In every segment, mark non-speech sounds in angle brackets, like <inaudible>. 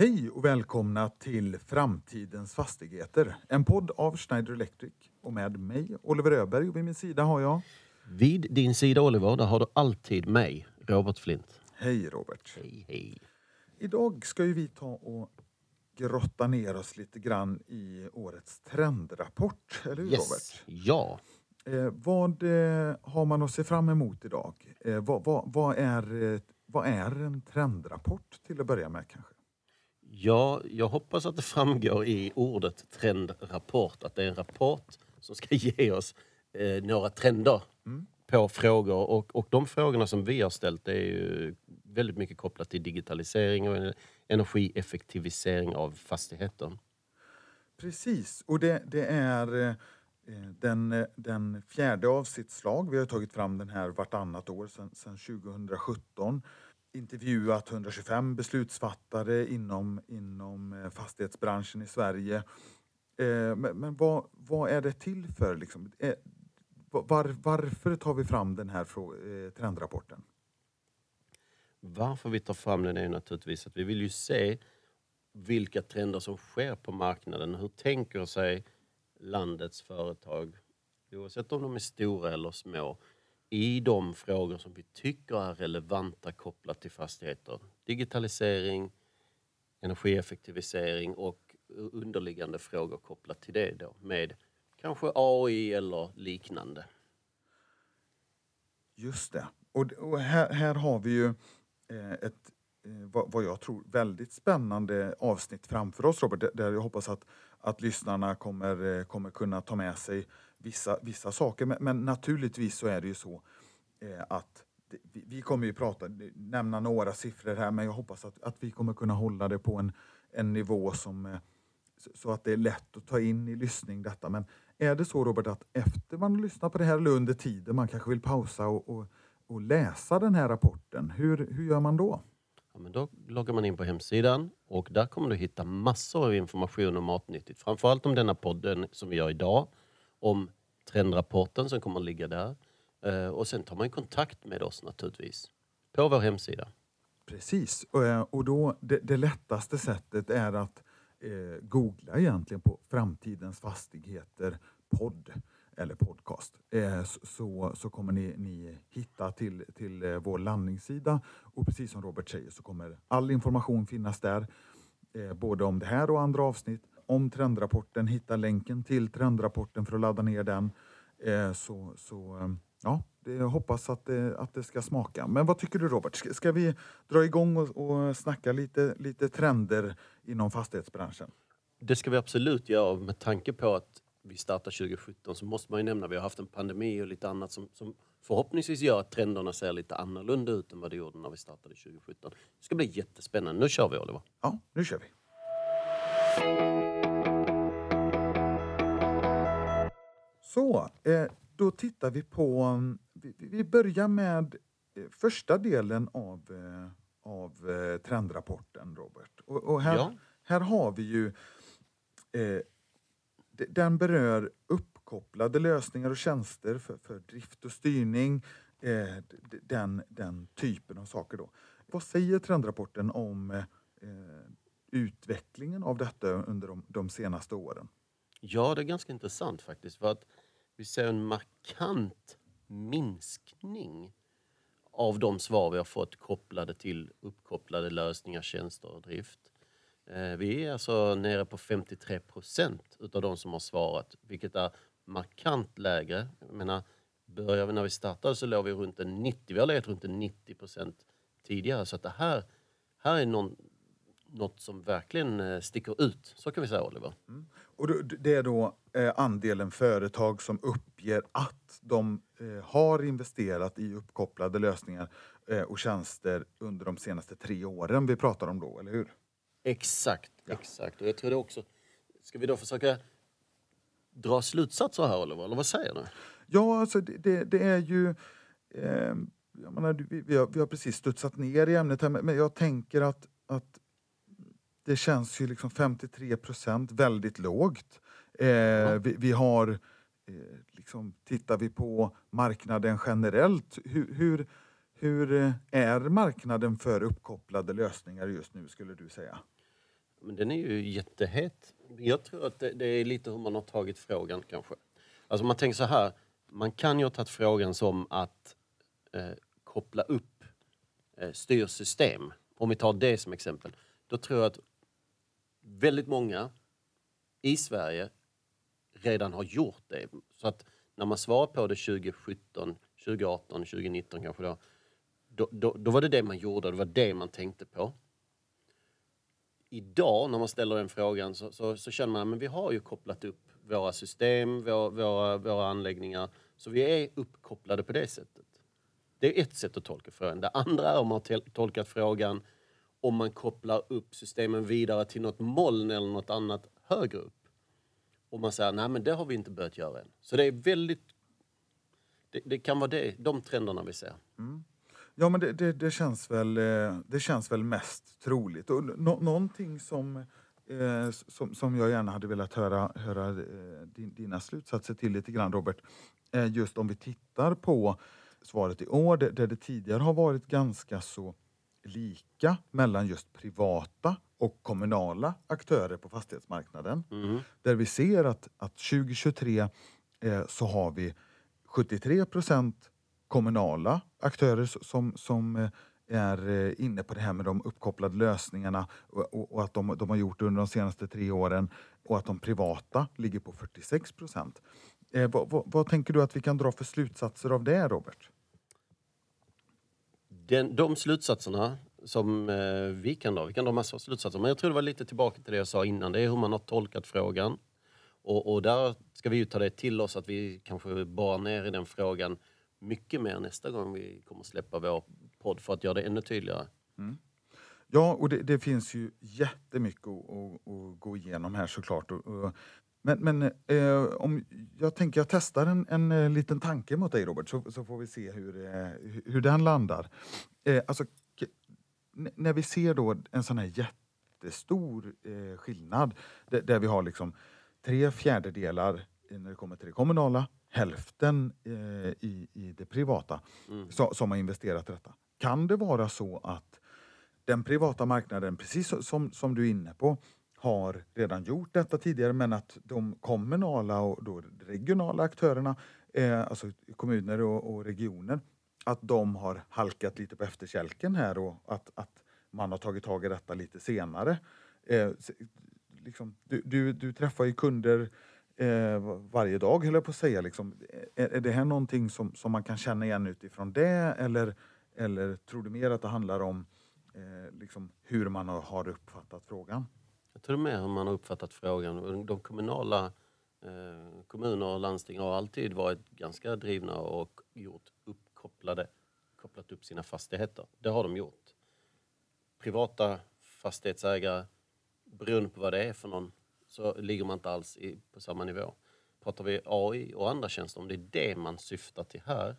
Hej och välkomna till Framtidens fastigheter. En podd av Schneider Electric och med mig Oliver Öberg och vid min sida har jag... Vid din sida Oliver, där har du alltid mig, Robert Flint. Hej Robert. Hej, hej. Idag ska ju vi ta och grotta ner oss lite grann i årets trendrapport. Eller hur Yes, Robert? ja. Eh, vad eh, har man att se fram emot idag? Eh, vad, vad, vad, är, eh, vad är en trendrapport till att börja med kanske? Ja, jag hoppas att det framgår i ordet trendrapport att det är en rapport som ska <laughs> ge oss eh, några trender på frågor. Och, och de frågorna som vi har ställt är ju väldigt mycket kopplat till digitalisering och energieffektivisering av fastigheter. Precis, och det, det är eh, den, eh, den fjärde av sitt slag. Vi har tagit fram den här vartannat år sedan 2017. Intervjuat 125 beslutsfattare inom, inom eh, fastighetsbranschen i Sverige. Eh, men, men vad, vad är det till för? Liksom? Eh, var, varför tar vi fram den här trendrapporten? Varför vi tar fram den är ju naturligtvis att vi vill ju se vilka trender som sker på marknaden. Hur tänker sig landets företag, oavsett om de är stora eller små, i de frågor som vi tycker är relevanta kopplat till fastigheter. Digitalisering, energieffektivisering och underliggande frågor kopplat till det då med kanske AI eller liknande. Just det. Och, och här, här har vi ju eh, ett, eh, vad, jag tror, väldigt spännande avsnitt framför oss Robert, där- jag hoppas att, att lyssnarna kommer, eh, kommer kunna ta med sig vissa, vissa saker. Men, men naturligtvis så är det ju så eh, att det, vi, vi kommer ju prata, nämna några siffror här, men jag hoppas att, att vi kommer kunna hålla det på en, en nivå som eh, så- så att det är lätt att ta in i lyssning detta. Men är det så Robert att efter man lyssnar på det här eller under tiden man kanske vill pausa och, och, och läsa den här rapporten, hur, hur gör man då? Ja, men då loggar man in på hemsidan och där kommer du hitta massor av information om Matnyttigt. Framförallt om denna podden som vi gör idag, om trendrapporten som kommer att ligga där. Eh, och sen tar man ju kontakt med oss naturligtvis på vår hemsida. Precis, eh, och, då det, det lättaste sättet är att eh, googla egentligen på Framtidens fastigheter podd eller podcast. Eh, så- så, kommer ni, ni hitta till, till eh, vår landningssida och precis som Robert säger så kommer all information finnas där. Eh, både om det här och andra avsnitt. Om trendrapporten, hitta länken till trendrapporten för att ladda ner den. Eh, så, så eh, ja, det, jag hoppas att det, att det ska smaka. Men vad tycker du Robert? Ska, ska vi dra igång och, och snacka lite, lite trender inom fastighetsbranschen? Det ska vi absolut göra med tanke på att vi startar 2017 så måste man ju nämna att vi har haft en pandemi och lite annat som, som förhoppningsvis gör att trenderna ser lite annorlunda ut än vad det gjorde när vi startade 2017. Det ska bli jättespännande. Nu kör vi Oliver. Ja, nu kör vi. Så, eh, då tittar vi på... Vi, börjar med eh, första delen av, eh, av trendrapporten, Robert. Och, och här, Ja. här har vi ju... Eh, den berör uppkopplade lösningar och tjänster för, för drift och styrning. Eh, den, den typen av saker. Då. Vad säger trendrapporten om eh, utvecklingen av detta under de, de senaste åren? Ja, det är ganska intressant faktiskt. För att vi ser en markant minskning av de svar vi har fått kopplade till uppkopplade lösningar, tjänster och drift. Eh, vi är alltså nere på 53 procent utav de som har svarat, vilket är markant lägre. Jag menar, börjar vi när vi startade så låg vi runt en 90, vi har legat runt en 90 procent tidigare. Så att det här, här är någon, något som verkligen eh, sticker ut. Så kan vi säga Oliver. Och då- det är då eh, andelen företag som uppger att de eh, har investerat i uppkopplade lösningar och tjänster under de senaste tre åren vi pratar om då, eller hur? Exakt, exakt. Och jag tror det också... Ska vi då försöka dra slutsatser här Oliver, eller vad säger du? Ja, alltså det, det, det är ju... Eh, menar, vi, vi, har, vi har precis studsat ner i ämnet här, men men jag tänker att, att det känns ju liksom 53 procent väldigt lågt. Eh, vi, vi har, eh, liksom, tittar vi på marknaden generellt, hur, hur, hur eh, är marknaden för uppkopplade lösningar just nu skulle du säga? Men den är ju jättehet. Jag tror att det, det är lite hur man har tagit frågan kanske. Alltså man tänker så här, man kan ju ha tagit frågan som att eh, koppla upp eh, styrsystem. Om vi tar det som exempel. Då tror jag att väldigt många i Sverige redan har gjort det. Så att när man svarar på det 2017, 2018, 2019 kanske då, då, då, då var det det man gjorde, det var det man tänkte på. Idag när man ställer den frågan så, så, så känner man att vi har ju kopplat upp våra system, våra, våra, våra anläggningar, så vi är uppkopplade på det sättet. Det är ett sätt att tolka frågan. Det andra är om man har tolkat frågan om man kopplar upp systemen vidare till något moln eller något annat högre upp. Och man säger nej men det har vi inte börjat göra än. Så det är väldigt... Det, det kan vara det, de trenderna vi ser. Mm. Ja, men det, det, det, känns väl, eh, det känns väl mest troligt. Och no, någonting som, eh, som, som jag gärna hade velat höra, höra eh, din, dina slutsatser till lite grann, Robert. Eh, just om vi tittar på svaret i år, där det tidigare har varit ganska så lika mellan just privata och kommunala aktörer på fastighetsmarknaden. Mm. Där vi ser att, att 2023 eh, så har vi 73 procent kommunala aktörer som, som eh, är eh, inne på det här med de uppkopplade lösningarna och, och, och att de, de, har gjort det under de senaste tre åren och att de privata ligger på 46 procent. Eh, vad, vad, vad, tänker du att vi kan dra för slutsatser av det, Robert? Den, de slutsatserna som eh, vi kan dra, vi kan dra massor av slutsatser, men jag tror det var lite tillbaka till det jag sa innan, det är hur man har tolkat frågan. Och, och där ska vi ju ta det till oss att vi kanske bara ner i den frågan mycket mer nästa gång vi kommer släppa vår podd för att göra det ännu tydligare. Mm. Ja, och det, det, finns ju jättemycket att, att, att gå igenom här såklart. Och, och men, men eh, om jag tänker jag testar en, en, eh, liten tanke mot dig Robert så, så får vi se hur, eh, hur den landar. Eh, alltså, när vi ser då en sån här jättestor eh, skillnad där, där, vi har liksom tre fjärdedelar när det kommer till det kommunala, hälften eh, i, i det privata mm. så, som har investerat i detta. Kan det vara så att den privata marknaden, precis som, som du är inne på, har redan gjort detta tidigare men att de kommunala och då regionala aktörerna, eh, alltså kommuner och, och, regioner, att de har halkat lite på efterkälken här och att, att man har tagit tag i detta lite senare. Eh, liksom, du, du, du träffar ju kunder eh, varje dag, höll jag på att säga. Liksom. Eh, är, är det här någonting som, som man kan känna igen utifrån det eller, eller tror du mer att det handlar om eh, liksom hur man har uppfattat frågan? Jag tror mer hur man har uppfattat frågan. De kommunala eh, kommuner och landsting har alltid varit ganska drivna och gjort uppkopplade, kopplat upp sina fastigheter. Det har de gjort. Privata fastighetsägare, beroende på vad det är för någon, så ligger man inte alls i, på samma nivå. Pratar vi AI och andra tjänster, om det är det man syftar till här,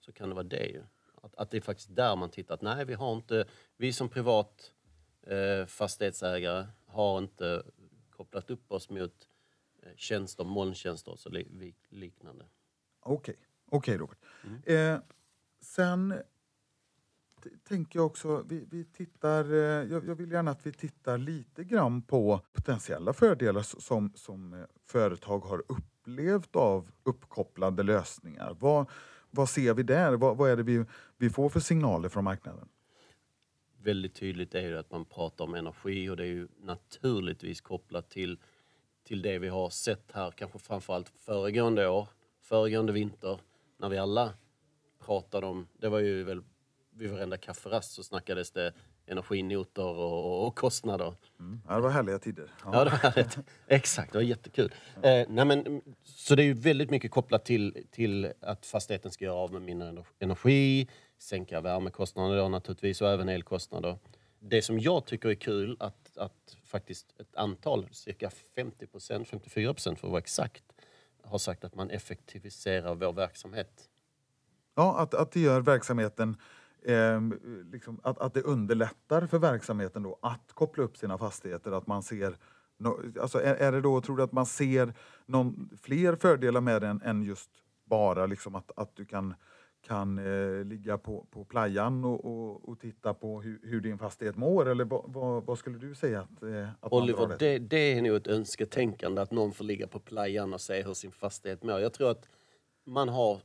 så kan det vara det ju. Att, att det är faktiskt där man tittar. Att nej, vi har inte, vi som privat eh, fastighetsägare har inte kopplat upp oss mot eh, tjänster, molntjänster och li liknande. Okej, okay. okej okay, Robert. Mm. Eh, sen tänker jag också, vi, vi tittar, eh, jag, jag, vill gärna att vi tittar lite grann på potentiella fördelar som, som eh, företag har upplevt av uppkopplade lösningar. Vad, vad ser vi där? Vad, vad är det vi, vi får för signaler från marknaden? Väldigt tydligt är ju att man pratar om energi och det är ju naturligtvis kopplat till, till det vi har sett här, kanske framförallt föregående år, föregående vinter, när vi alla pratade om, det var ju väl vid varenda kafferast så snackades det energinotor och, och, och kostnader. Mm. Ja, det var härliga tider. Ja, ja det var härligt. <laughs> Exakt, det var jättekul. Ja. Eh, nej men, så det är ju väldigt mycket kopplat till, till att fastigheten ska göra av med mindre energi, sänka värmekostnader då naturligtvis och även elkostnader. Det som jag tycker är kul att, att faktiskt ett antal, cirka 50 procent, 54 procent för att vara exakt, har sagt att man effektiviserar vår verksamhet. Ja, att, att det gör verksamheten eh, liksom, att, att det underlättar för verksamheten då att koppla upp sina fastigheter, att man ser alltså är, är det då, tror du att man ser någon, fler fördelar med den än just bara liksom att, att du kan kan eh, ligga på, på playan och, och, och titta på hur, hur din fastighet mår? Eller vad, vad, vad skulle du säga att, eh, att Oliver, det? det, det är nog ett önsketänkande att någon får ligga på playan och se hur sin fastighet mår. Jag tror att man har,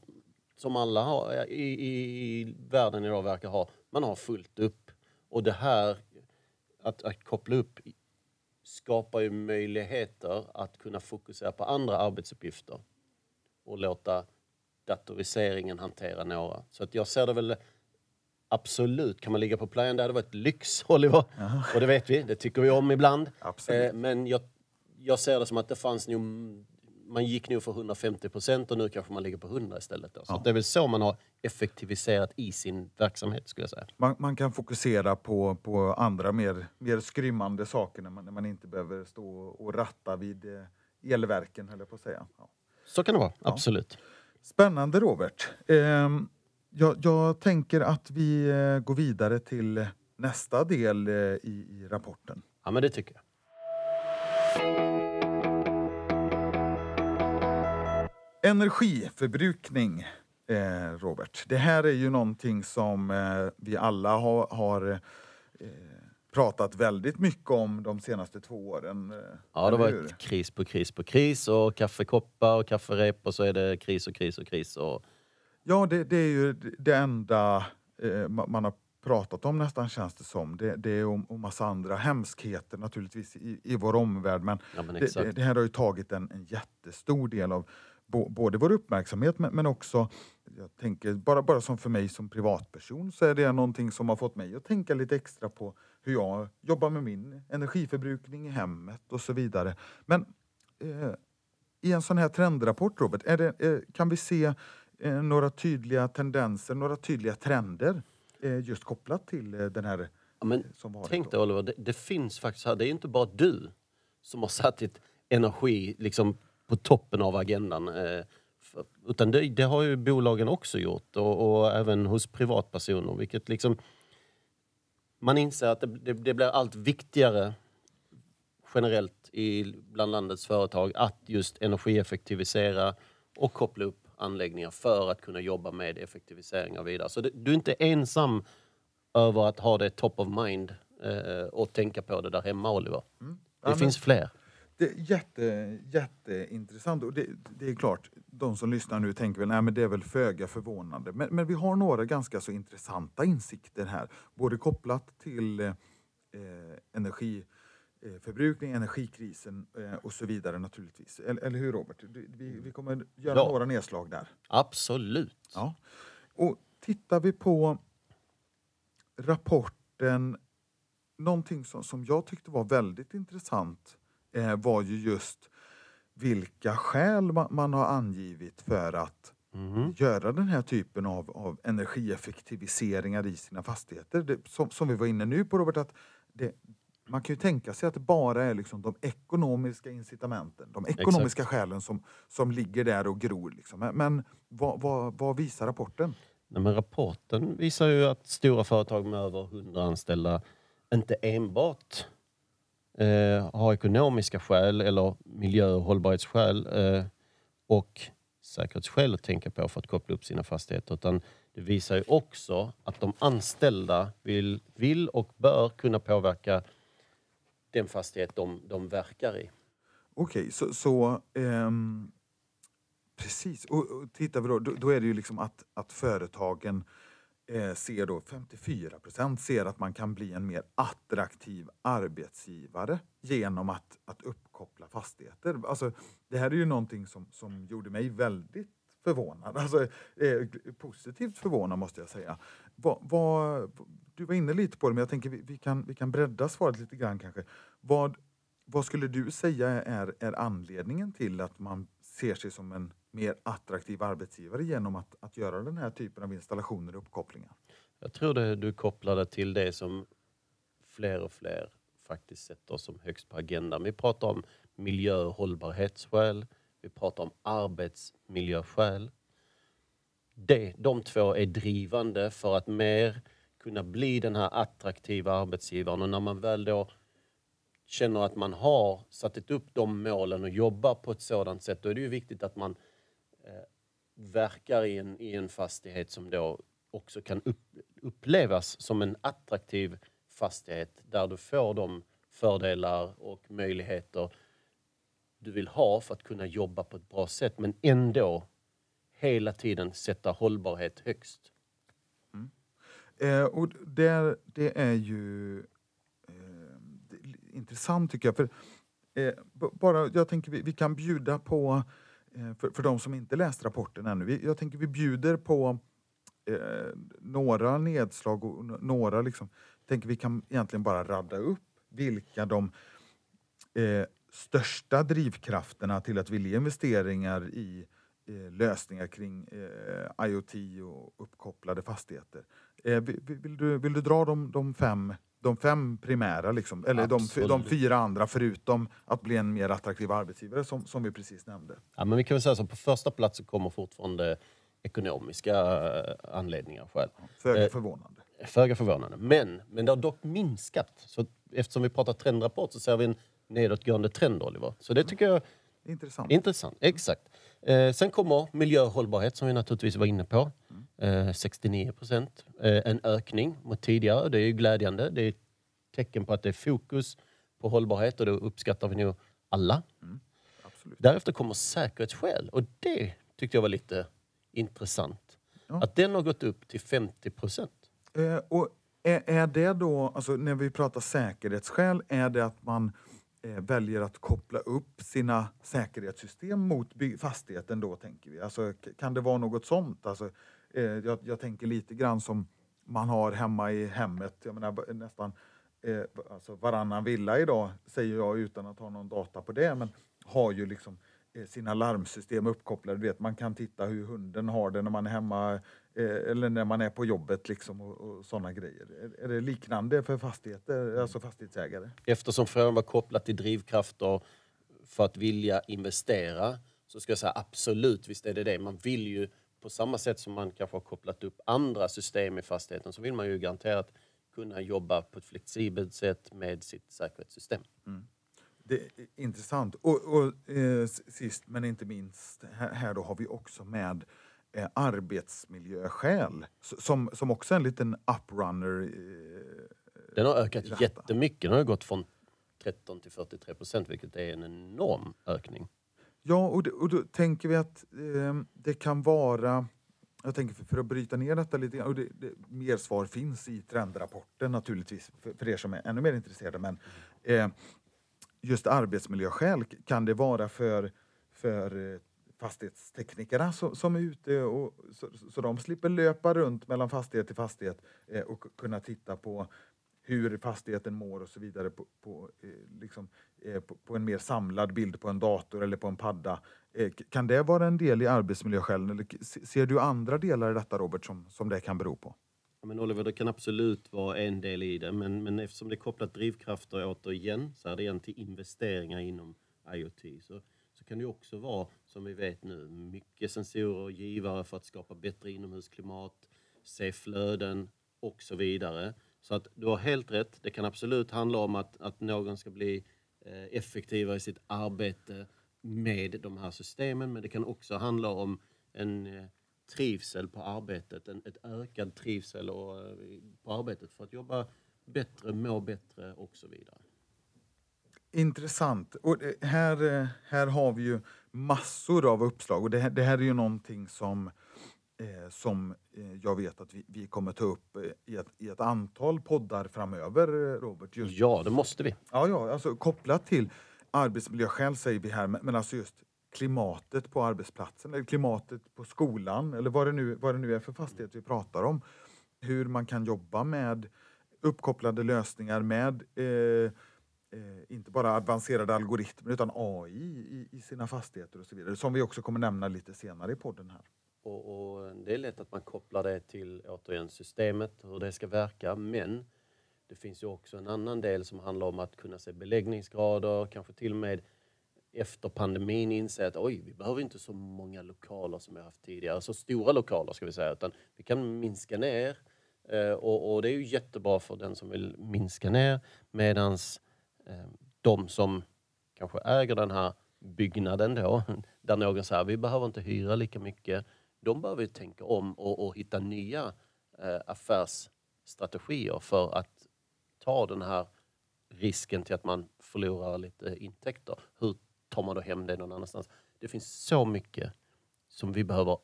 som alla har, i, i, i världen idag verkar ha, man har fullt upp. Och det här, att, att koppla upp skapar ju möjligheter att kunna fokusera på andra arbetsuppgifter och låta datoriseringen hantera några. Så att jag ser det väl absolut, kan man ligga på playan, det hade varit lyx, <laughs> Oliver. Och det vet vi, det tycker vi om ibland. Absolut. Eh, men jag, jag ser det som att det fanns nog, man gick nog för 150 procent och nu kanske man ligger på 100 istället. Då. Så att det är väl så man har effektiviserat i sin verksamhet skulle jag säga. Man, man kan fokusera på, på andra mer, mer skrymmande saker när man, när man inte behöver stå och ratta vid eh, elverken, höll jag på att säga. Ja. Så kan det vara, absolut. Spännande Robert. Ehm, jag, jag tänker att vi eh, går vidare till nästa del eh, i, i rapporten. Ja men det tycker jag. Energiförbrukning, eh, Robert. Det här är ju någonting som eh, vi alla har, har eh, pratat väldigt mycket om de senaste två åren. eh, Ja, det var ett kris på kris på kris och kaffekoppar och kafferep och så är det kris och kris och kris. Och... Ja, det, det är ju det enda eh, ma- man har pratat om nästan känns det som. Det, det är om, om massa andra hemskheter naturligtvis i, i vår omvärld. Men, Ja, men det, det här har ju tagit en, en jättestor del av bo, både vår uppmärksamhet men, men också, jag tänker bara, bara som för mig som privatperson så är det någonting som har fått mig att tänka lite extra på hur jag jobbar med min energiförbrukning i hemmet och så vidare. Men eh, i en sån här trendrapport, Robert, det, eh, kan vi se eh, några tydliga tendenser, några tydliga trender eh, just kopplat till eh, den här Ja, men som varit? tänk dig Oliver, det, det finns faktiskt här, det är inte bara du som har satt ett energi liksom på toppen av agendan. Eh, utan det, det har ju bolagen också gjort och, och även hos privatpersoner. Vilket liksom, man inser att det, det, det blir allt viktigare generellt i, bland landets företag att just energieffektivisera och koppla upp anläggningar för att kunna jobba med effektiviseringar vidare. Så det, du är inte ensam över att ha det top of mind eh, och tänka på det där hemma, Oliver. Det Mm. Ja, men- finns fler. Det är jätte, jätteintressant. Och det, det är klart, de som lyssnar nu tänker väl, nej men det är väl föga förvånande. Men, men vi har några ganska så intressanta insikter här. Både kopplat till eh, energiförbrukning, energikrisen eh, och så vidare naturligtvis. Eller, eller hur Robert? Vi, vi kommer göra Ja. några nedslag där. Absolut. Ja. Och tittar vi på rapporten, någonting som, som jag tyckte var väldigt intressant eh, var ju just vilka skäl man, man har angivit för att Mhm. göra den här typen av, av energieffektiviseringar i sina fastigheter. Det, som, som vi var inne nu på Robert, att det, man kan ju tänka sig att det bara är liksom de ekonomiska incitamenten, de ekonomiska skälen som, som ligger där och gror. Liksom. Men vad, vad, vad visar rapporten? Nej, men rapporten visar ju att stora företag med över 100 anställda inte enbart eh, har ekonomiska skäl eller miljö och hållbarhetsskäl eh, och säkerhetsskäl att tänka på för att koppla upp sina fastigheter. Utan det visar ju också att de anställda vill, vill och bör kunna påverka den fastighet de, de verkar i. Okej, så, så ehm, precis. Och, och tittar vi då, då, då är det ju liksom att, att företagen eh, ser då 54 procent ser att man kan bli en mer attraktiv arbetsgivare genom att, att uppkoppla fastigheter. Alltså, det här är ju någonting som, som gjorde mig väldigt förvånad. Alltså, eh, positivt förvånad måste jag säga. Va, va, du var inne lite på det, men jag tänker vi, vi, kan, vi kan bredda svaret lite grann kanske. Vad, vad skulle du säga är, är anledningen till att man ser sig som en mer attraktiv arbetsgivare genom att, att göra den här typen av installationer och uppkopplingar? Jag tror det du kopplade till det som fler och fler faktiskt sätter som högst på agendan. Vi pratar om miljö och hållbarhetsskäl. Vi pratar om arbetsmiljöskäl. Det, de två är drivande för att mer kunna bli den här attraktiva arbetsgivaren. Och när man väl då känner att man har satt upp de målen och jobbar på ett sådant sätt, då är det ju viktigt att man Eh, verkar i en, i en fastighet som då också kan upp, upplevas som en attraktiv fastighet där du får de fördelar och möjligheter du vill ha för att kunna jobba på ett bra sätt men ändå hela tiden sätta hållbarhet högst. Mm. Eh, och det, det är ju eh, det är intressant tycker jag. För, eh, bara, jag tänker vi, vi kan bjuda på, Eh, för, för de som inte läst rapporten ännu, vi, jag tänker vi bjuder på eh, några nedslag och några liksom, tänker vi kan egentligen bara radda upp vilka de eh, största drivkrafterna till att vilja investeringar i eh, lösningar kring eh, IoT och uppkopplade fastigheter. Eh, vill, vill, du, vill du dra de, de, fem, de fem primära, liksom, eller de, de fyra andra förutom att bli en mer attraktiv arbetsgivare som, som vi precis nämnde? Ja, men vi kan väl säga så, på första plats kommer fortfarande ekonomiska eh, anledningar själv. Föga Eh, förvånande. Föga förvånande. Men, men det har dock minskat. Så eftersom vi pratar trendrapport så ser vi en nedåtgående trend, Oliver. Så det tycker jag Intressant. Intressant, exakt. Eh, sen kommer miljö och hållbarhet som vi naturligtvis var inne på. Eh, 69 procent. Eh, en ökning mot tidigare. Det är ju glädjande. Det är ett tecken på att det är fokus på hållbarhet och det uppskattar vi nog alla. Absolut. Därefter kommer säkerhetsskäl och det tyckte jag var lite intressant. Ja. Att den har gått upp till 50 procent. Eh, och är, är det då, alltså när vi pratar säkerhetsskäl, är det att man eh, väljer att koppla upp sina säkerhetssystem mot fastigheten då, tänker vi? Alltså, kan det vara något sånt? Alltså, eh, jag, jag tänker lite grann som man har hemma i hemmet, jag menar nästan eh, alltså varannan villa idag, säger jag utan att ha någon data på det, men har ju liksom eh, sina larmsystem uppkopplade. Du vet, man kan titta hur hunden har det när man är hemma eh, eller när man är på jobbet liksom och, och sådana grejer. Är, är det liknande för fastigheter, alltså fastighetsägare? Eftersom frågan var kopplad till drivkrafter för att vilja investera så ska jag säga absolut, visst är det det. Man vill ju på samma sätt som man kanske har kopplat upp andra system i fastigheten så vill man ju garanterat kunna jobba på ett flexibelt sätt med sitt säkerhetssystem. Det är intressant. Och, och eh, sist men inte minst, här, här då har vi också med eh, arbetsmiljöskäl som, som också är en liten uprunner. Eh, Den har ökat detta. jättemycket. Den har gått från 13 till 43 procent vilket är en enorm ökning. Ja, och, det, och då tänker vi att eh, det kan vara... Jag tänker för, för att bryta ner detta lite grann, och det, det, mer svar finns i trendrapporten naturligtvis för, för er som är ännu mer intresserade. Men eh, just arbetsmiljöskäl kan det vara för, för eh, fastighetsteknikerna som, som är ute och, så, så de slipper löpa runt mellan fastighet till fastighet eh, och kunna titta på hur fastigheten mår och så vidare på, på, eh, liksom, Eh, på, på en mer samlad bild på en dator eller på en padda. Eh, kan det vara en del i arbetsmiljöskälen eller ser du andra delar i detta Robert som, som det kan bero på? Ja, men Oliver, det kan absolut vara en del i det, men, men eftersom det är kopplat drivkrafter återigen så är det igen till investeringar inom IoT. Så, så kan det också vara, som vi vet nu, mycket sensorer och givare för att skapa bättre inomhusklimat, se flöden och så vidare. Så att du har helt rätt. Det kan absolut handla om att, att någon ska bli Eh, effektiva i sitt arbete med de här systemen, men det kan också handla om en eh, trivsel på arbetet, en ett ökad trivsel och, eh, på arbetet för att jobba bättre, må bättre och så vidare. Intressant. Och här, här har vi ju massor av uppslag och det här, det här är ju någonting som, eh, som eh, jag vet att vi, vi kommer ta upp eh, i, ett, i ett antal poddar framöver, eh, Robert. Just Ja, det måste vi. Ja, ja, alltså kopplat till arbetsmiljöskäl säger vi här, men, men alltså just klimatet på arbetsplatsen eller klimatet på skolan eller vad det nu, vad det nu är för fastighet vi pratar om. Hur man kan jobba med uppkopplade lösningar med eh, eh, inte bara avancerade algoritmer utan AI i, i sina fastigheter och så vidare. Som vi också kommer nämna lite senare i podden här. Och, och det är lätt att man kopplar det till återigen systemet, hur det ska verka. Men det finns ju också en annan del som handlar om att kunna se beläggningsgrader, kanske till och med efter pandemin inse att oj, vi behöver inte så många lokaler som vi har haft tidigare, så stora lokaler ska vi säga, utan vi kan minska ner. Eh, och, och det är ju jättebra för den som vill minska ner, medans eh, de som kanske äger den här byggnaden då, <laughs> där någon säger vi behöver inte hyra lika mycket, de behöver ju tänka om och, och hitta nya eh, affärsstrategier för att ta den här risken till att man förlorar lite intäkter. Hur tar man då hem det någon annanstans? Det finns så mycket som vi behöver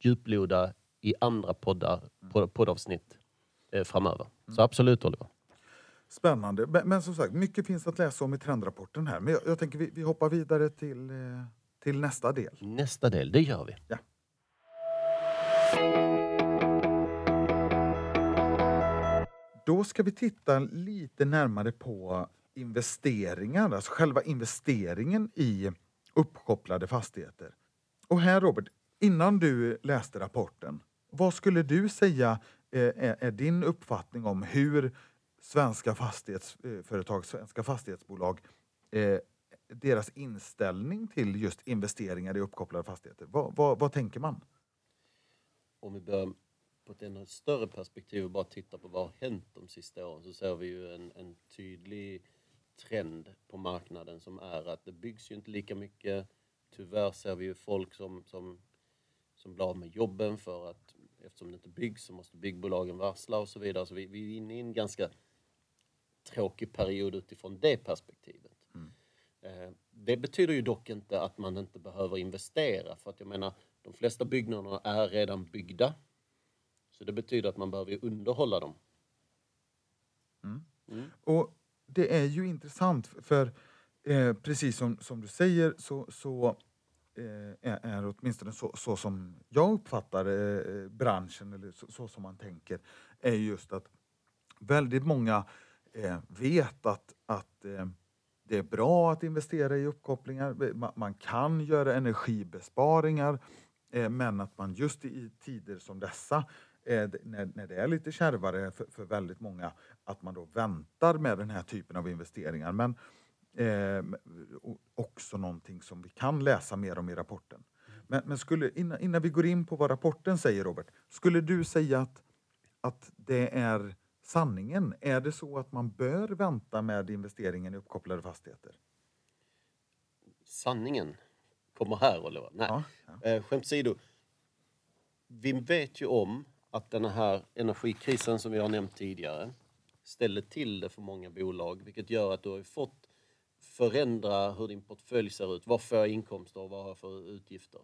djuploda i andra poddar, pod- poddavsnitt eh, framöver. Så absolut Oliver. Spännande. Men, men som sagt, mycket finns att läsa om i trendrapporten här. Men jag, jag tänker vi, vi hoppar vidare till, eh, till nästa del. Nästa del, det gör vi. Ja. Då ska vi titta lite närmare på investeringar, alltså själva investeringen i uppkopplade fastigheter. Och här Robert, innan du läste rapporten, vad skulle du säga eh, är, din uppfattning om hur svenska fastighetsföretag, eh, svenska fastighetsbolag, eh, deras inställning till just investeringar i uppkopplade fastigheter? Vad, vad, vad tänker man? Om vi börjar på ett ännu större perspektiv och bara tittar på vad har hänt de sista åren så ser vi ju en, en tydlig trend på marknaden som är att det byggs ju inte lika mycket. Tyvärr ser vi ju folk som, som, som blir av med jobben för att eftersom det inte byggs så måste byggbolagen varsla och så vidare. Så vi, vi är inne i en ganska tråkig period utifrån det perspektivet. Eh, Det betyder ju dock inte att man inte behöver investera för att jag menar de flesta byggnaderna är redan byggda. Så det betyder att man behöver underhålla dem. Och det är ju intressant för eh, precis som, som du säger så, så eh, är, är åtminstone så, så som jag uppfattar eh, branschen eller så, så som man tänker är just att väldigt många eh, vet att, att eh, det är bra att investera i uppkopplingar. Man, man kan göra energibesparingar Eh, men att man just i, tider som dessa eh, när, när det är lite kärvare för, för väldigt många att man då väntar med den här typen av investeringar. Men eh, också någonting som vi kan läsa mer om i rapporten. Men, men skulle, innan, innan vi går in på vad rapporten säger Robert, skulle du säga att, att det är sanningen? Är det så att man bör vänta med investeringen i uppkopplade fastigheter? Sanningen kommer här Oliver. Nej. Ja, ja. Eh, skämt åsido. Vi vet ju om att den här energikrisen som vi har nämnt tidigare ställer till det för många bolag vilket gör att du har fått förändra hur din portfölj ser ut. Vad får jag inkomster och vad har jag för utgifter?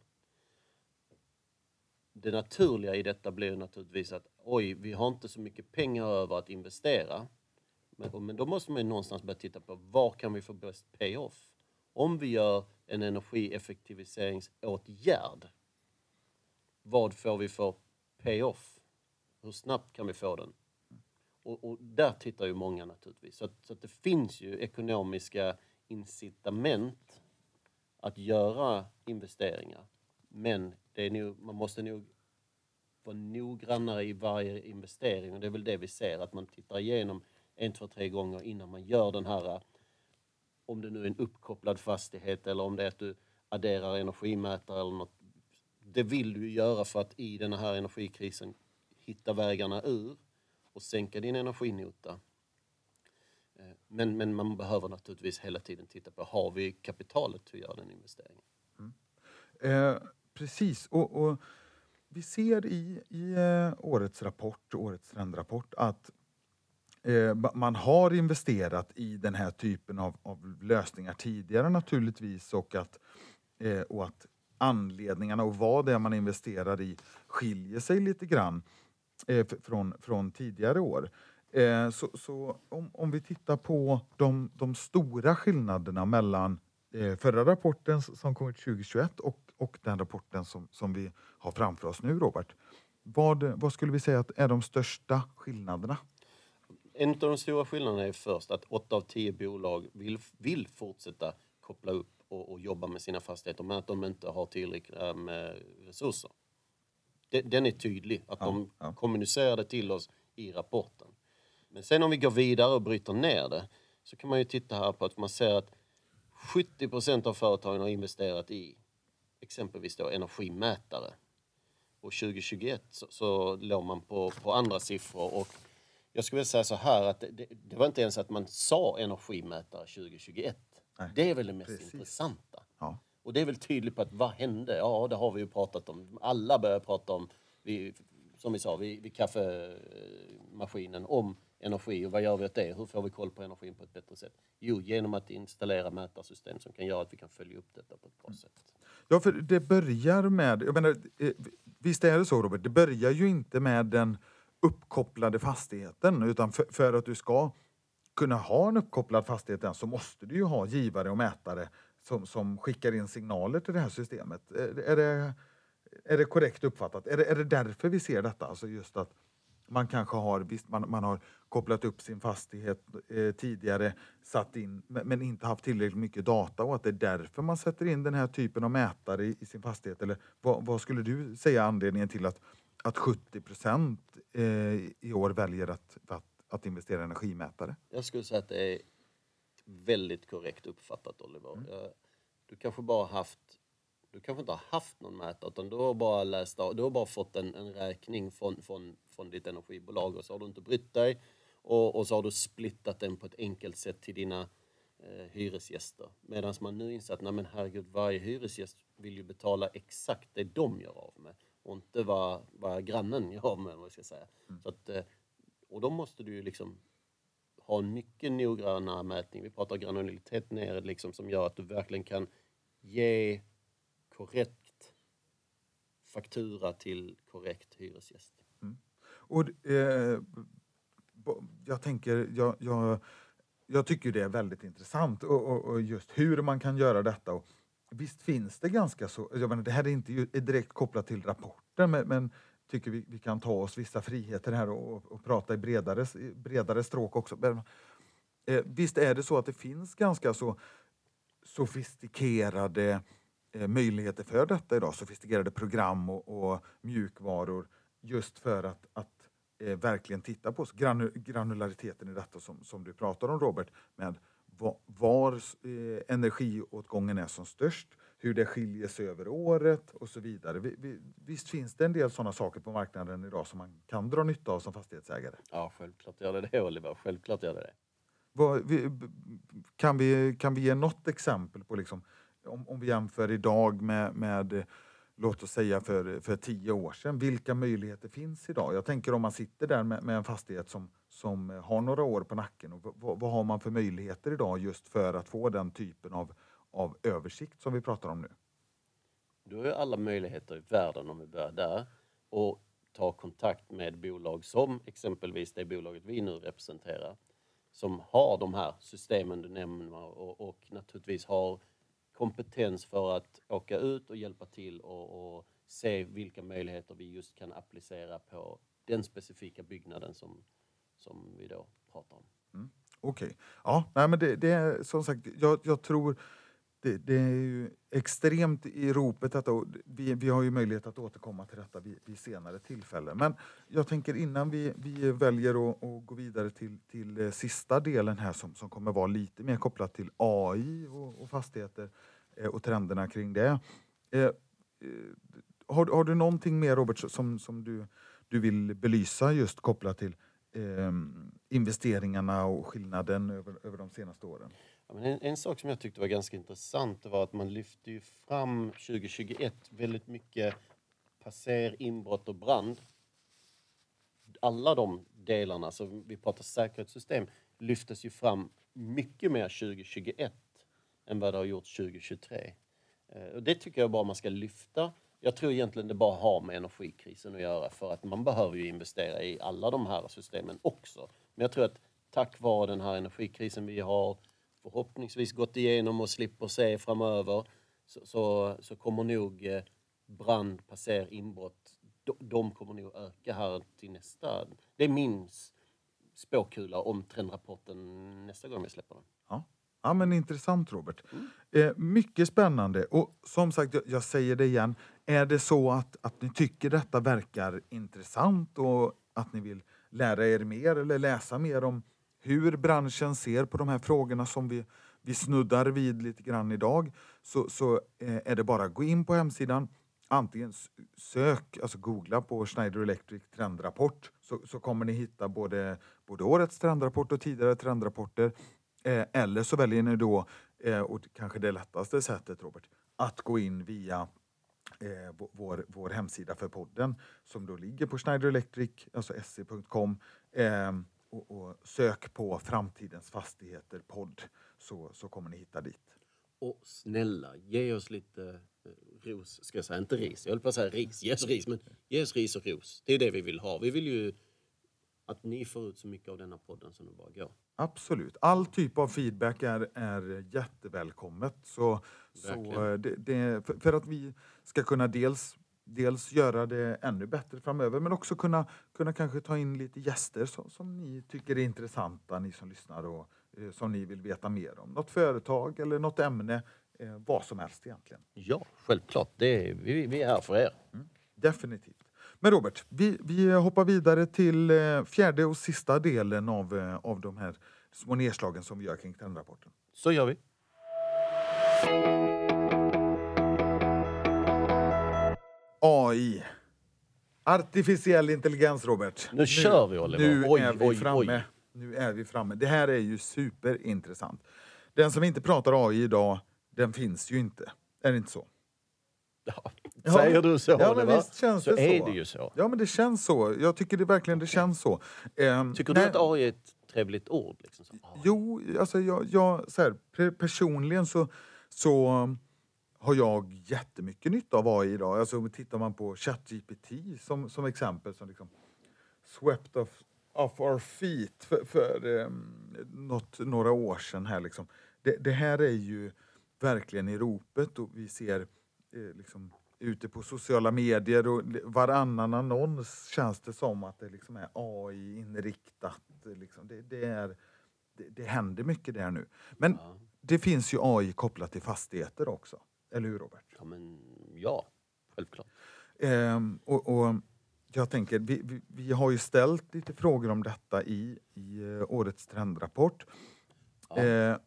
Det naturliga i detta blir naturligtvis att oj, vi har inte så mycket pengar över att investera. Men, men då måste man ju någonstans börja titta på var kan vi få bäst payoff? Om vi gör en energieffektiviseringsåtgärd, vad får vi för payoff? Hur snabbt kan vi få den? Och, och där tittar ju många naturligtvis. Så, att, så att det finns ju ekonomiska incitament att göra investeringar. Men det är nog, man måste nog vara noggrannare i varje investering och det är väl det vi ser att man tittar igenom en, två, tre gånger innan man gör den här om det nu är en uppkopplad fastighet eller om det är att du adderar energimätare eller något. Det vill du ju göra för att i den här energikrisen hitta vägarna ur och sänka din energinota. Eh, men, men man behöver naturligtvis hela tiden titta på, har vi kapitalet till att göra den investeringen? Mm. Eh, precis. Och, och vi ser i, i eh, årets rapport, årets trendrapport, att Eh, man har investerat i den här typen av, av lösningar tidigare naturligtvis och att, eh, och att anledningarna och vad det är man investerar i skiljer sig lite grann eh, från, från tidigare år. Eh, så så om, om vi tittar på de, de stora skillnaderna mellan eh, förra rapporten som kom ut 2021 och, och den rapporten som, som vi har framför oss nu, Robert. Vad, vad skulle vi säga att är de största skillnaderna? En av de stora skillnaderna är först att 8 av 10 bolag vill, vill fortsätta koppla upp och, och jobba med sina fastigheter men att de inte har tillräckligt med resurser. De- Den är tydlig, att de ja. kommunicerar det till oss i rapporten. Men sen om vi går vidare och bryter ner det så kan man ju titta här på att man ser att 70 procent av företagen har investerat i exempelvis då energimätare. Och 2021 så, så låg man på, på andra siffror. Och jag skulle vilja säga så här att det, det, var inte ens att man sa energimätare 2021. Nej, det är väl det mest precis. intressanta. Ja. Och det är väl tydligt på att vad hände? Ja, det har vi ju pratat om. Alla börjar prata om, vi, som vi sa, vid, vid kaffemaskinen, om energi. Och vad gör vi åt det? Hur får vi koll på energin på ett bättre sätt? Jo, genom att installera mätarsystem som kan göra att vi kan följa upp detta på ett bra sätt. Ja, för det börjar med, jag menar, eh, visst är det så Robert, det börjar ju inte med den uppkopplade fastigheten utan för, för att du ska kunna ha en uppkopplad fastighet så måste du ju ha givare och mätare som, som skickar in signaler till det här systemet. Är, är, det, är det korrekt uppfattat? Är det, är det därför vi ser detta? Alltså just att man kanske har, visst, man, man har kopplat upp sin fastighet eh, tidigare, satt in, men, men, inte haft tillräckligt mycket data och att det är därför man sätter in den här typen av mätare i, i sin fastighet? Eller vad, vad, skulle du säga anledningen till att, att 70 procent eh, i år väljer att, att, att investera i energimätare? Jag skulle säga att det är väldigt korrekt uppfattat Oliver. Mm. Du kanske bara haft du kanske inte har haft någon mätare utan du har bara läst du har bara fått en, en räkning från, från, från ditt energibolag och så har du inte brytt dig och, och så har du splittat den på ett enkelt sätt till dina eh, hyresgäster. Medan man nu inser att nej men herregud, varje hyresgäst vill ju betala exakt det de gör av med och inte vad, vad grannen gör med, vad jag ska säga. Mm. Så att, eh, och då måste du ju liksom ha en mycket noggrannare mätning. Vi pratar granularitet ner liksom, som gör att du verkligen kan ge korrekt faktura till korrekt hyresgäst. Mm. Och, eh, jag tänker, jag, jag, jag, tycker det är väldigt intressant och, och, och, just hur man kan göra detta. Och visst finns det ganska så, jag menar, det här är inte direkt kopplat till rapporten men, men tycker vi, vi kan ta oss vissa friheter här och, och prata i bredare, bredare stråk också. Men, eh, visst är det så att det finns ganska så sofistikerade eh, möjligheter för detta idag, sofistikerade program och, och mjukvaror just för att, att eh, verkligen titta på granu, granulariteten i detta som, som du pratar om Robert, med var, eh, energiåtgången är som störst, hur det skiljer sig över året och så vidare. Vi, vi, visst finns det en del sådana saker på marknaden idag som man kan dra nytta av som fastighetsägare? Ja, självklart gör det det Oliver. Självklart gör det det. Vad, kan, vi, kan vi ge något exempel på, liksom, om, om vi jämför idag med, med låt oss säga för, för tio år sedan, vilka möjligheter finns idag? Jag tänker om man sitter där med, med en fastighet som, som eh, har några år på nacken, och vad, vad har man för möjligheter idag just för att få den typen av av översikt som vi pratar om nu? Du har ju alla möjligheter i världen om vi börjar där och ta kontakt med bolag som exempelvis det bolaget vi nu representerar som har de här systemen du nämner och, och naturligtvis har kompetens för att åka ut och hjälpa till och, och, se vilka möjligheter vi just kan applicera på den specifika byggnaden som, som vi då pratar om. Mm. Okej. Okay. Ja, nej, men det, det, är som sagt, jag, jag tror det, det, är ju extremt i ropet detta och vi, vi har ju möjlighet att återkomma till detta vid, vid senare tillfälle. Men jag tänker innan vi, vi väljer att, att gå vidare till, till eh, sista delen här som, som kommer vara lite mer kopplat till AI och, och fastigheter eh, och trenderna kring det. Eh, eh, har, har du någonting mer Robert som, som du, du vill belysa just kopplat till eh, investeringarna och skillnaden över, över de senaste åren? Ja, men en, en, sak som jag tyckte var ganska intressant var att man lyfte ju fram 2021 väldigt mycket passer, inbrott och brand. Alla de delarna, så vi pratar säkerhetssystem, lyftes ju fram mycket mer 2021 än vad det har gjort 2023. Eh, och det tycker jag bara man ska lyfta. Jag tror egentligen det bara har med energikrisen att göra för att man behöver ju investera i alla de här systemen också. Men jag tror att tack vare den här energikrisen vi har förhoppningsvis gått igenom och slipper se framöver så, så, så kommer nog eh, brand, passer, inbrott, de, de kommer nog öka här till nästa. Det är min spåkula om trendrapporten nästa gång vi släpper den. Ja. Ja, men intressant Robert. Mm. Eh, mycket spännande. Och som sagt, jag, jag, säger det igen. Är det så att, att ni tycker detta verkar intressant och att ni vill lära er mer eller läsa mer om hur branschen ser på de här frågorna som vi, vi snuddar vid lite grann idag så, så eh, är det bara att gå in på hemsidan antingen sök, alltså googla på Schneider Electric trendrapport så, så kommer ni hitta både, både årets trendrapport och tidigare trendrapporter. Eh, eller så väljer ni då, eh, och kanske det lättaste sättet Robert, att gå in via eh, vår, vår hemsida för podden som då ligger på Schneider Electric, alltså sc.com. eh, och, och, sök på Framtidens fastigheter podd så, så kommer ni hitta dit. Och snälla, ge oss lite eh, ros, ska jag säga, inte ris. Jag höll på att säga ris, ge oss ris, men ge oss ris och ros. Det är det vi vill ha. Vi vill ju att ni får ut så mycket av denna podden som det bara går. Absolut. All typ av feedback är, är jättevälkommet. Så, så eh, det, det, för, för, att vi ska kunna dels, dels göra det ännu bättre framöver men också kunna, kunna kanske ta in lite gäster som, som ni tycker är intressanta, ni som lyssnar och eh, som ni vill veta mer om. Något företag eller något ämne, eh, vad som helst egentligen. Ja, självklart. Det vi, vi är här för er. Mm, definitivt. Men Robert, vi, vi hoppar vidare till eh, fjärde och sista delen av, eh, av de här små nedslagen som vi gör kring trendrapporten. Så gör vi. AI. Artificiell intelligens, Robert. Nu, nu kör vi, Oliver. Nu oj, är vi oj, framme. Oj. Nu är vi framme. Det här är ju superintressant. Den som inte pratar AI idag, den finns ju inte. Är det inte så? Ja, säger du så, ja, men visst känns så det så. är det ju så. Ja, men det känns så. Jag tycker det verkligen det känns så. Um, tycker du att AI är ett trevligt ord? Liksom, så, jo, alltså jag, jag så här, personligen så, så har jag jättemycket nytta av AI idag. Alltså, tittar man på ChatGPT som, som exempel som liksom swept off, off our feet för, för um, något, några år sedan. Här, liksom. det, det här är ju verkligen i ropet och vi ser eh, liksom, ute på sociala medier och varannan annons känns det som att det liksom är AI-inriktat. Liksom. Det, det, är, det, det händer mycket där nu. Men ja. det finns ju AI kopplat till fastigheter också. Eller hur Robert? Ja, men, ja självklart. Ehm, och, och, jag tänker, vi, vi, vi, har ju ställt lite frågor om detta i, i uh, årets trendrapport. Ja. Ehm,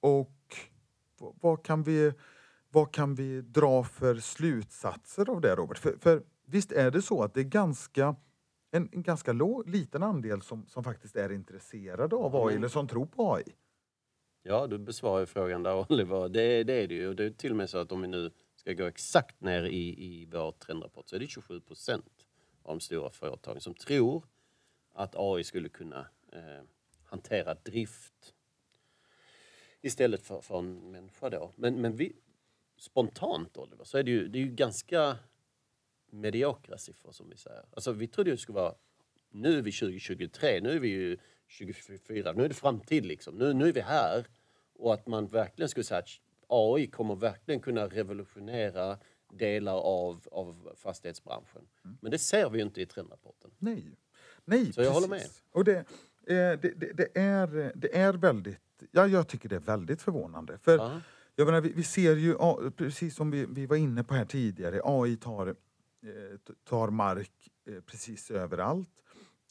och vad kan vi vad kan vi dra för slutsatser av det Robert? För, för visst är det så att det är ganska en, en ganska låg, liten andel som, som faktiskt är intresserade av AI eller som tror på AI? Ja, du besvarar frågan där <laughs> Oliver. Det, det är det ju. Det är till och med så att om vi nu ska gå exakt ner i, i vår trendrapport så är det 27 procent av de stora företagen som tror att AI skulle kunna eh, hantera drift istället för, för en människa då. Men, men vi, spontant Oliver, så är det ju, det är ju ganska mediokra siffror som vi säger. Alltså vi trodde ju det skulle vara, nu är vi 2023, nu är vi ju 2024, nu är det framtid liksom. Nu, nu är vi här. Och att man verkligen skulle säga att AI kommer verkligen kunna revolutionera delar av, av fastighetsbranschen. Mm. Men det ser vi ju inte i trendrapporten. Nej, Nej Så jag håller med. Och det, eh, det, det, det, är, det är väldigt, ja, jag tycker det är väldigt förvånande. För Aha. Jag menar, vi, vi, ser ju, precis som vi, vi, var inne på här tidigare, AI tar, eh, tar mark eh, precis överallt.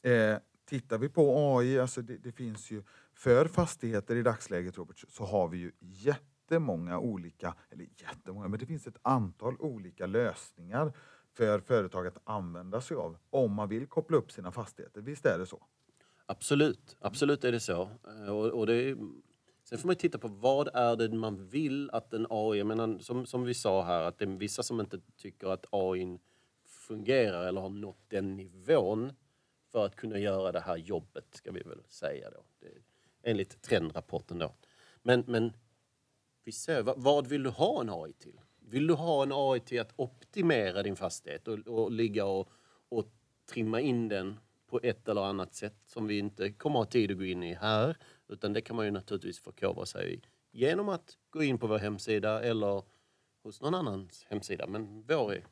Eh, tittar vi på AI, alltså det, det, finns ju för fastigheter i dagsläget Robert, så har vi ju jättemånga olika, eller jättemånga, men det finns ett antal olika lösningar för företag att använda sig av om man vill koppla upp sina fastigheter. Visst är det så? Absolut, absolut är det så. Eh, och, och det Sen får man titta på vad är det man vill att en AI, jag menar, som, som vi sa här, att det är vissa som inte tycker att AI fungerar eller har nått den nivån för att kunna göra det här jobbet, ska vi väl säga då. Det, enligt trendrapporten då. Men, men vi ser, vad, vad vill du ha en AI till? Vill du ha en AI till att optimera din fastighet och, och ligga och, och trimma in den på ett eller annat sätt som vi inte kommer ha tid att gå in i här. Utan det kan man ju naturligtvis förkovra sig i genom att gå in på vår hemsida eller hos någon annans hemsida. Men vår är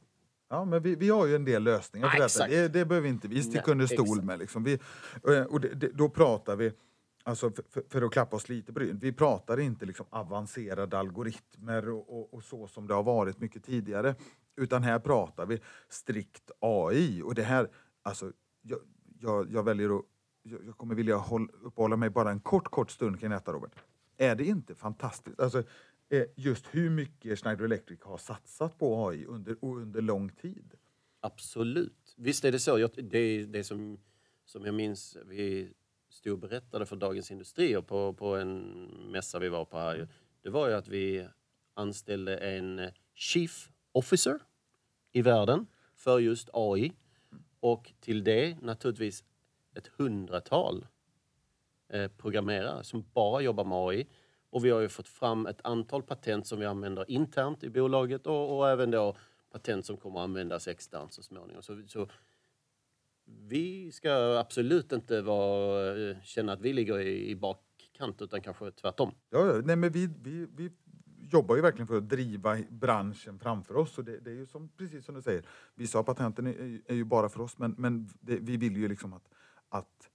Ja, men vi, vi har ju en del lösningar för detta. Det, det behöver inte vi sticka under stol exakt. med. Liksom. Vi, och det, det, då pratar vi, alltså för, för, att klappa oss lite på ryggen, vi pratar inte liksom avancerade algoritmer och, och, och, så som det har varit mycket tidigare. Utan här pratar vi strikt AI. Och det här, alltså, jag, jag, jag väljer att jag kommer vilja håll, uppehålla mig bara en kort, kort stund kring detta, Robert. Är det inte fantastiskt? Alltså, eh, just hur mycket Schneider Electric har satsat på AI under, under lång tid. Absolut. Visst är det så. Jag, det, det som, som jag minns, vi stod och berättade för Dagens Industri på, på en mässa vi var på här. Det var ju att vi anställde en Chief Officer i världen för just AI. Och till det naturligtvis ett hundratal eh, programmerare som bara jobbar med AI. Och vi har ju fått fram ett antal patent som vi använder internt i bolaget och, och även då patent som kommer att användas externt så småningom. Så, så vi ska absolut inte vara, eh, känna att vi ligger i, i bakkant utan kanske tvärtom. Ja, ja, nej, men vi, vi, vi jobbar ju verkligen för att driva branschen framför oss. Och det, det är ju som, precis som du säger, vissa av patenten är, är ju bara för oss men, men det, vi vill ju liksom att, att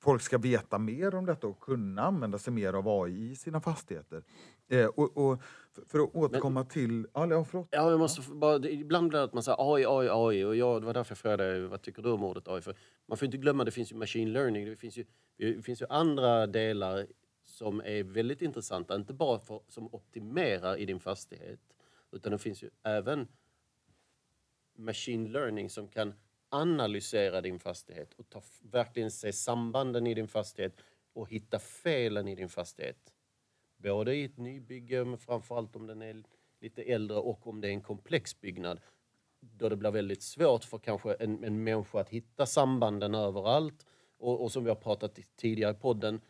folk ska veta mer om detta och kunna använda sig mer av AI i sina fastigheter. Eh, och, och för att återkomma Men, till... Ja, förlåt. Ja, jag måste bara, ibland blir det att man säger AI, AI, AI. Och jag, det var därför jag frågade vad tycker du om ordet AI? För man får inte glömma det finns ju machine learning. Det finns ju, det finns ju andra delar som är väldigt intressanta. Inte bara för, som optimerar i din fastighet. Utan det finns ju även machine learning som kan analysera din fastighet och ta, verkligen se sambanden i din fastighet och hitta felen i din fastighet. Både i ett nybygge, men framförallt om den är lite äldre och om det är en komplex byggnad. Då det blir väldigt svårt för kanske en, en människa att hitta sambanden överallt. Och, och som vi har pratat tidigare i podden,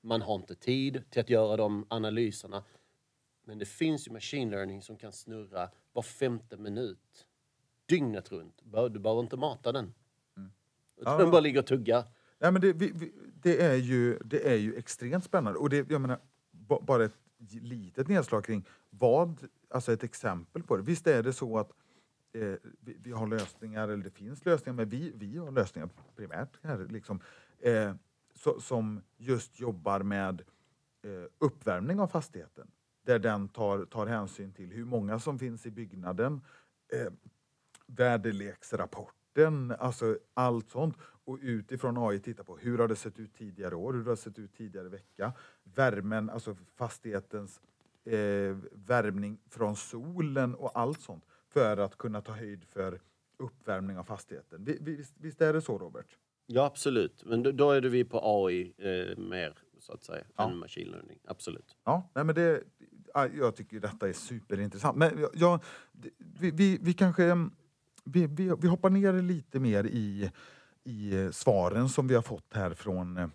man har inte tid till att göra de analyserna. Men det finns ju machine learning som kan snurra var femte minut dygnet runt. Du behöver inte mata den. Mm. Utan ja. den bara ligger och tuggar. Ja, men det, vi, vi, det, är ju, det är ju extremt spännande. Och det, jag menar, bara ett litet nedslag kring vad, alltså ett exempel på det. Visst är det så att eh, vi, vi, har lösningar, eller det finns lösningar, men vi, vi har lösningar primärt här, liksom, eh, så, som just jobbar med eh, uppvärmning av fastigheten. Där den tar, tar hänsyn till hur många som finns i byggnaden, eh, väderleksrapporten, alltså allt sånt. Och utifrån AI titta på hur har det sett ut tidigare år, hur har det sett ut tidigare vecka. Värmen, alltså fastighetens eh, värmning från solen och allt sånt. För att kunna ta höjd för uppvärmning av fastigheten. Visst, visst är det så Robert? Ja absolut, men då, är det vi på AI eh, mer så att säga, ja. än machine learning. Absolut. Ja, nej, men det, jag tycker detta är superintressant. Men jag, vi, vi, vi kanske vi, vi, vi hoppar ner lite mer i, i svaren som vi har fått här från eh,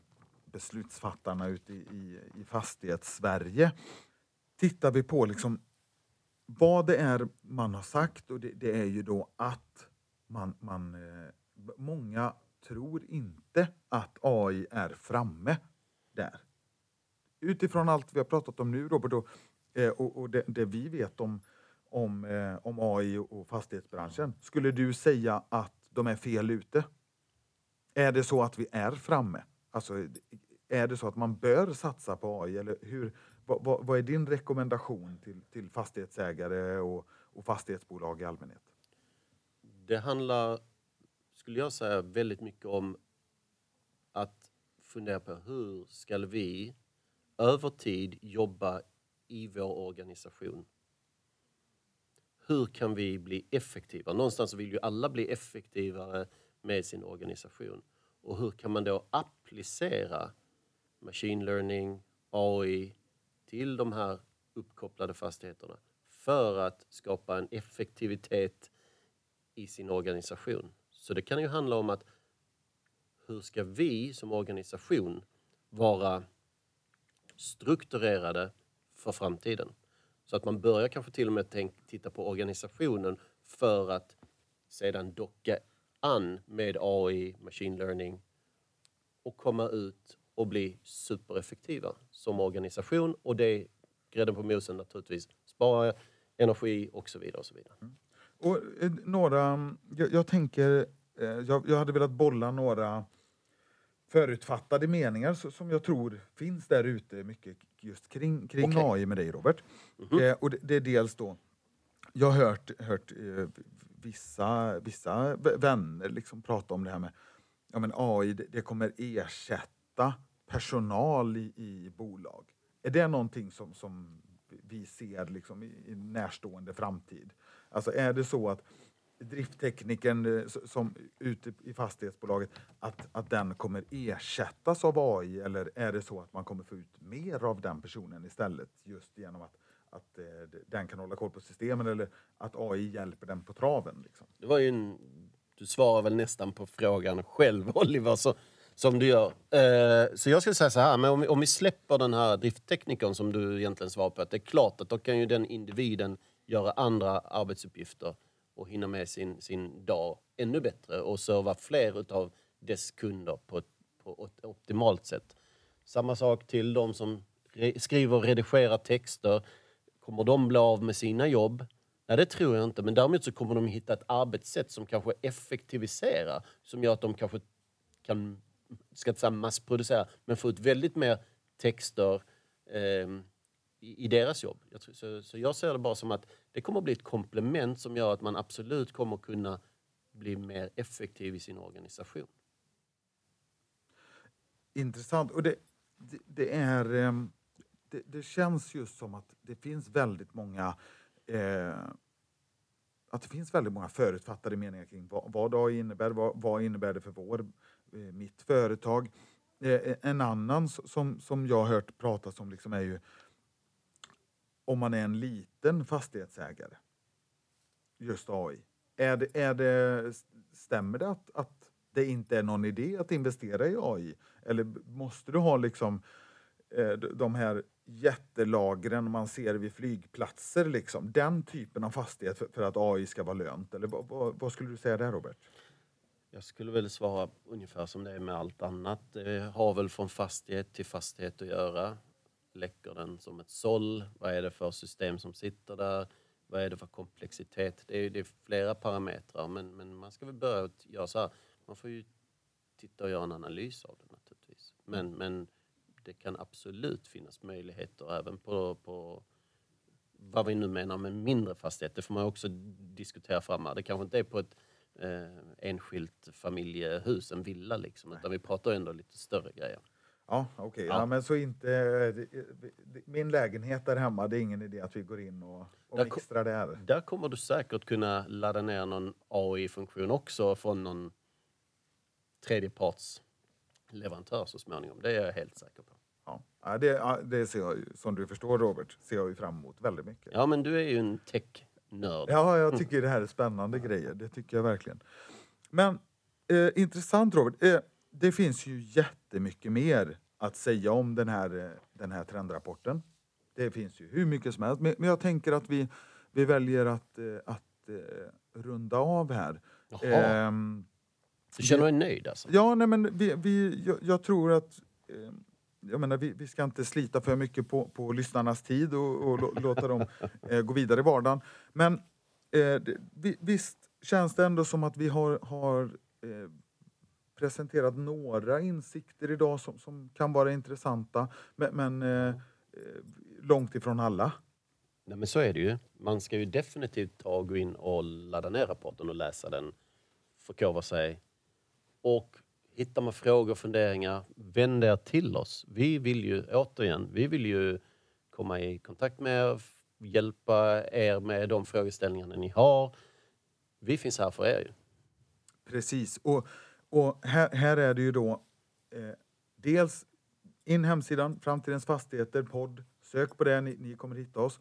beslutsfattarna ute i, i, i fastighets-Sverige. Tittar vi på liksom vad det är man har sagt och det, det är ju då att man, man eh, många tror inte att AI är framme där. Utifrån allt vi har pratat om nu Robert och, eh, och, och det, det, vi vet om om, eh, om AI och fastighetsbranschen. Skulle du säga att de är fel ute? Är det så att vi är framme? Alltså, är det så att man bör satsa på AI? Eller hur, vad, vad, vad är din rekommendation till, till fastighetsägare och, och fastighetsbolag i allmänhet? Det handlar, skulle jag säga, väldigt mycket om att fundera på hur ska vi över tid jobba i vår organisation hur kan vi bli effektiva? Någonstans vill ju alla bli effektivare med sin organisation. Och hur kan man då applicera machine learning, AI till de här uppkopplade fastigheterna för att skapa en effektivitet i sin organisation. Så det kan ju handla om att hur ska vi som organisation vara strukturerade för framtiden? Så att man börjar kanske till och med tänk, titta på organisationen för att sedan docka an med AI, machine learning och komma ut och bli supereffektiva som organisation. Och det är grädden på mosen naturligtvis. Spara energi och så vidare. Och så vidare. Mm. Och, eh, några, jag, jag tänker, eh, jag, jag, hade velat bolla några förutfattade meningar som jag tror finns där ute mycket just kring, kring okay. AI med dig Robert. Mm -hmm. eh, och det, det, är dels då, jag har hört, hört eh, vissa, vissa vänner liksom prata om det här med ja, men AI, det, det kommer ersätta personal i, i bolag. Är det någonting som, som vi ser liksom i, i närstående framtid? Alltså är det så att drifttekniken eh, som ute i fastighetsbolaget, att, att den kommer ersättas av AI eller är det så att man kommer få ut mer av den personen istället just genom att, att eh, den kan hålla koll på systemen eller att AI hjälper den på traven. Liksom. Det var ju en, du svarar väl nästan på frågan själv, <laughs> Oliver, så, som du gör. Eh, så jag skulle säga så här, men om vi, om vi släpper den här driftteknikern som du egentligen svarar på, att det är klart att då kan ju den individen göra andra arbetsuppgifter och hinna med sin, sin dag ännu bättre och serva fler utav dess kunder på ett, på ett optimalt sätt. Samma sak till de som re skriver och redigerar texter. Kommer de bli av med sina jobb? Nej, det tror jag inte. Men däremot så kommer de hitta ett arbetssätt som kanske effektiviserar, som gör att de kanske kan, ska inte säga massproducera, men få ut väldigt mer texter eh, i, i, deras jobb. Jag tror, så, så jag ser det bara som att det kommer att bli ett komplement som gör att man absolut kommer kunna bli mer effektiv i sin organisation. Intressant. Och det, det, det är... Ehm, det, det, känns just som att det finns väldigt många eh, att det finns väldigt många förutfattade meningar kring vad, vad AI innebär, vad, vad innebär det för vår, eh, mitt företag. Eh, en annan som, som jag har hört pratas om liksom är ju om man är en liten fastighetsägare. Just AI. Är det, är det, stämmer det att, att det inte är någon idé att investera i AI? Eller måste du ha liksom eh, de här jättelagren man ser vid flygplatser, liksom. den typen av fastighet för, för att AI ska vara lönt? Eller vad, vad, skulle du säga där, Robert? Jag skulle väl svara ungefär som det är med allt annat. Det har väl från fastighet till fastighet att göra. Läcker den som ett såll? Vad är det för system som sitter där? Vad är det för komplexitet? Det är, det är flera parametrar, men, men man ska väl börja göra så här. Man får ju titta och göra en analys av det naturligtvis. Men, men det kan absolut finnas möjligheter även på, på vad vi nu menar med mindre fastighet. Det får man också diskutera fram Det kanske inte är på ett eh, enskilt familjehus, en villa liksom, utan vi pratar ändå lite större grejer. Ja, okej. Okay. Ja. ja. men så inte... Min lägenhet där hemma, det är ingen idé att vi går in och, och där mixtrar det här. Där kommer du säkert kunna ladda ner någon AI-funktion också från någon tredjeparts leverantör så småningom. Det är jag helt säker på. Ja, det, det ser jag, som du förstår Robert, ser jag ju fram emot väldigt mycket. Ja, men du är ju en tech-nörd. Ja, jag tycker det här är spännande grejer. Det tycker jag verkligen. Men eh, intressant Robert. Eh, det finns ju jättemycket mer att säga om den här, eh, den här trendrapporten. Det finns ju hur mycket som helst. Men, jag tänker att vi, vi väljer att, eh, att eh, runda av här. Ehm, du känner dig nöjd alltså? Ja, nej, men vi, vi, jag, jag tror att jag menar, vi, vi, ska inte slita för mycket på, på lyssnarnas tid och, och låta dem <laughs> eh, gå vidare i vardagen. Men eh, visst känns det ändå som att vi har, har eh, presenterat några insikter idag som, som kan vara intressanta. Men, men eh, eh, långt ifrån alla. Nej, men så är det ju. Man ska ju definitivt ta och gå in och ladda ner rapporten och läsa den, förkovra sig och Hittar man frågor och funderingar, vänd er till oss. Vi vill ju, återigen, vi vill ju komma i kontakt med er, hjälpa er med de frågeställningarna ni har. Vi finns här för er ju. Precis. Och, och här, här är det ju då eh, dels in hemsidan, Framtidens Fastigheter, podd. Sök på det, ni, ni kommer hitta oss.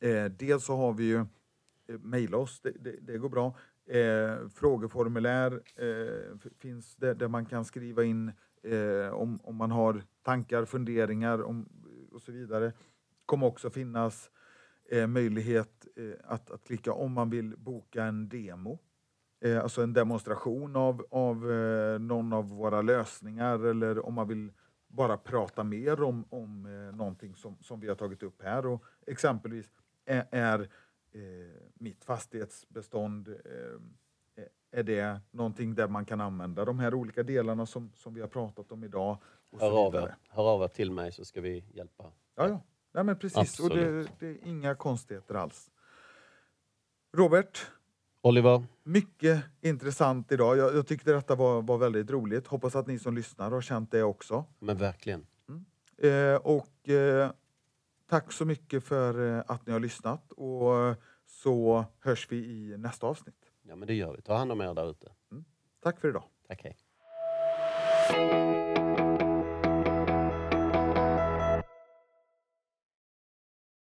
Eh, dels så har vi ju, eh, mejla oss, det, det, det, går bra. Eh, frågeformulär eh, finns där, där man kan skriva in eh, om, om man har tankar, funderingar om, och så vidare. kommer också finnas eh, möjlighet eh, att, att klicka om man vill boka en demo. Eh, alltså en demonstration av, av någon av våra lösningar eller om man vill bara prata mer om, om någonting som, som vi har tagit upp här. Och exempelvis är, är eh, mitt fastighetsbestånd, eh, är det någonting där man kan använda de här olika delarna som, som vi har pratat om idag? Hör av, er. Hör av er till mig så ska vi hjälpa. Ja, ja. Nej, men precis. Absolut. Och det, det är inga konstigheter alls. Robert, Oliver. Mycket intressant idag. Jag, jag tyckte detta var, var väldigt roligt. Hoppas att ni som lyssnar har känt det också. Men verkligen. Mm. Eh, och eh, Tack så mycket för eh, att ni har lyssnat och så hörs vi i nästa avsnitt. Ja men det gör vi. Ta hand om er där ute. Mm. Tack för idag. Tack hej.